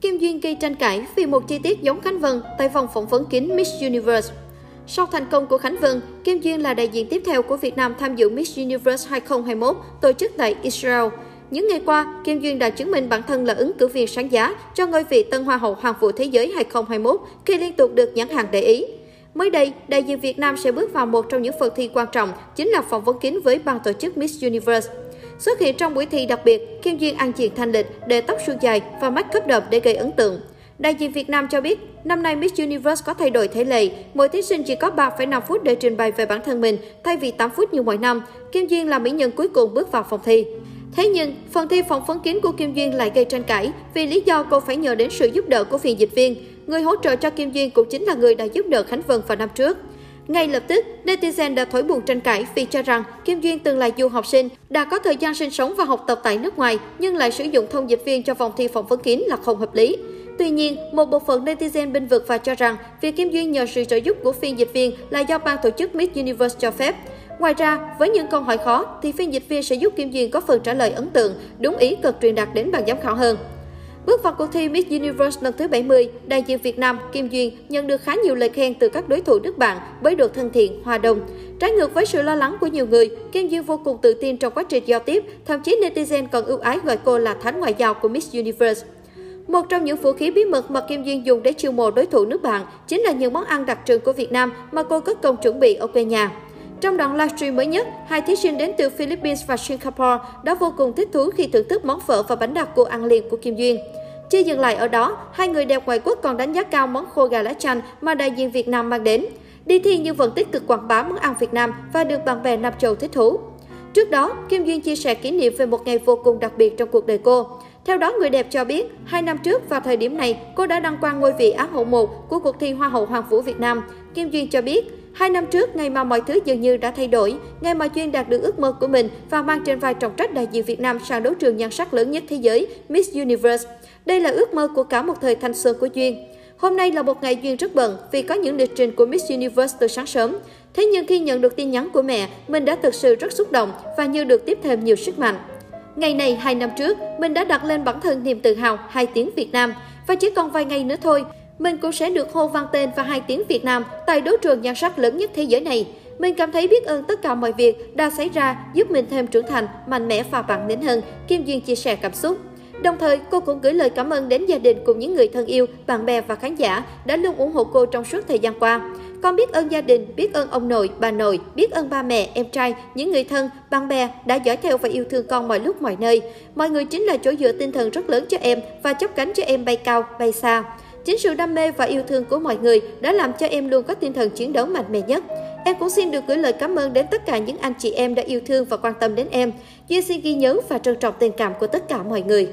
Kim Duyên gây tranh cãi vì một chi tiết giống Khánh Vân tại vòng phỏng vấn kín Miss Universe. Sau thành công của Khánh Vân, Kim Duyên là đại diện tiếp theo của Việt Nam tham dự Miss Universe 2021 tổ chức tại Israel. Những ngày qua, Kim Duyên đã chứng minh bản thân là ứng cử viên sáng giá cho ngôi vị Tân Hoa hậu Hoàng vũ Thế giới 2021 khi liên tục được nhãn hàng để ý. Mới đây, đại diện Việt Nam sẽ bước vào một trong những phần thi quan trọng, chính là phỏng vấn kín với ban tổ chức Miss Universe. Xuất hiện trong buổi thi đặc biệt, Kim Duyên ăn diện thanh lịch, để tóc suôn dài và mắt cấp đập để gây ấn tượng. Đại diện Việt Nam cho biết, năm nay Miss Universe có thay đổi thể lệ. Mỗi thí sinh chỉ có 3,5 phút để trình bày về bản thân mình, thay vì 8 phút như mọi năm. Kim Duyên là mỹ nhân cuối cùng bước vào phòng thi. Thế nhưng, phần thi phỏng vấn kín của Kim Duyên lại gây tranh cãi vì lý do cô phải nhờ đến sự giúp đỡ của phiên dịch viên. Người hỗ trợ cho Kim Duyên cũng chính là người đã giúp đỡ Khánh Vân vào năm trước. Ngay lập tức, netizen đã thổi buồn tranh cãi vì cho rằng Kim Duyên từng là du học sinh, đã có thời gian sinh sống và học tập tại nước ngoài, nhưng lại sử dụng thông dịch viên cho vòng thi phỏng vấn kín là không hợp lý. Tuy nhiên, một bộ phận netizen bên vực và cho rằng việc Kim Duyên nhờ sự trợ giúp của phiên dịch viên là do ban tổ chức Miss Universe cho phép. Ngoài ra, với những câu hỏi khó, thì phiên dịch viên sẽ giúp Kim Duyên có phần trả lời ấn tượng, đúng ý cực truyền đạt đến ban giám khảo hơn. Bước vào cuộc thi Miss Universe lần thứ 70, đại diện Việt Nam Kim Duyên nhận được khá nhiều lời khen từ các đối thủ nước bạn với độ thân thiện, hòa đồng. Trái ngược với sự lo lắng của nhiều người, Kim Duyên vô cùng tự tin trong quá trình giao tiếp, thậm chí netizen còn ưu ái gọi cô là thánh ngoại giao của Miss Universe. Một trong những vũ khí bí mật mà Kim Duyên dùng để chiêu mộ đối thủ nước bạn chính là những món ăn đặc trưng của Việt Nam mà cô cất công chuẩn bị ở quê nhà. Trong đoạn livestream mới nhất, hai thí sinh đến từ Philippines và Singapore đã vô cùng thích thú khi thưởng thức món phở và bánh đặc cô ăn liền của Kim Duyên. Chưa dừng lại ở đó, hai người đẹp ngoại quốc còn đánh giá cao món khô gà lá chanh mà đại diện Việt Nam mang đến. Đi thi nhưng vẫn tích cực quảng bá món ăn Việt Nam và được bạn bè Nam Châu thích thú. Trước đó, Kim Duyên chia sẻ kỷ niệm về một ngày vô cùng đặc biệt trong cuộc đời cô. Theo đó, người đẹp cho biết, hai năm trước vào thời điểm này, cô đã đăng quang ngôi vị Á hậu 1 của cuộc thi Hoa hậu Hoàng vũ Việt Nam. Kim Duyên cho biết, hai năm trước, ngày mà mọi thứ dường như đã thay đổi, ngày mà Duyên đạt được ước mơ của mình và mang trên vai trọng trách đại diện Việt Nam sang đấu trường nhan sắc lớn nhất thế giới, Miss Universe. Đây là ước mơ của cả một thời thanh xuân của Duyên. Hôm nay là một ngày Duyên rất bận vì có những lịch trình của Miss Universe từ sáng sớm. Thế nhưng khi nhận được tin nhắn của mẹ, mình đã thực sự rất xúc động và như được tiếp thêm nhiều sức mạnh. Ngày này hai năm trước, mình đã đặt lên bản thân niềm tự hào hai tiếng Việt Nam và chỉ còn vài ngày nữa thôi, mình cũng sẽ được hô vang tên và hai tiếng Việt Nam tại đấu trường nhan sắc lớn nhất thế giới này. Mình cảm thấy biết ơn tất cả mọi việc đã xảy ra giúp mình thêm trưởng thành, mạnh mẽ và bản lĩnh hơn, Kim Duyên chia sẻ cảm xúc. Đồng thời, cô cũng gửi lời cảm ơn đến gia đình cùng những người thân yêu, bạn bè và khán giả đã luôn ủng hộ cô trong suốt thời gian qua. Con biết ơn gia đình, biết ơn ông nội, bà nội, biết ơn ba mẹ, em trai, những người thân, bạn bè đã dõi theo và yêu thương con mọi lúc mọi nơi. Mọi người chính là chỗ dựa tinh thần rất lớn cho em và chấp cánh cho em bay cao, bay xa. Chính sự đam mê và yêu thương của mọi người đã làm cho em luôn có tinh thần chiến đấu mạnh mẽ nhất. Em cũng xin được gửi lời cảm ơn đến tất cả những anh chị em đã yêu thương và quan tâm đến em. Duyên xin ghi nhớ và trân trọng tình cảm của tất cả mọi người.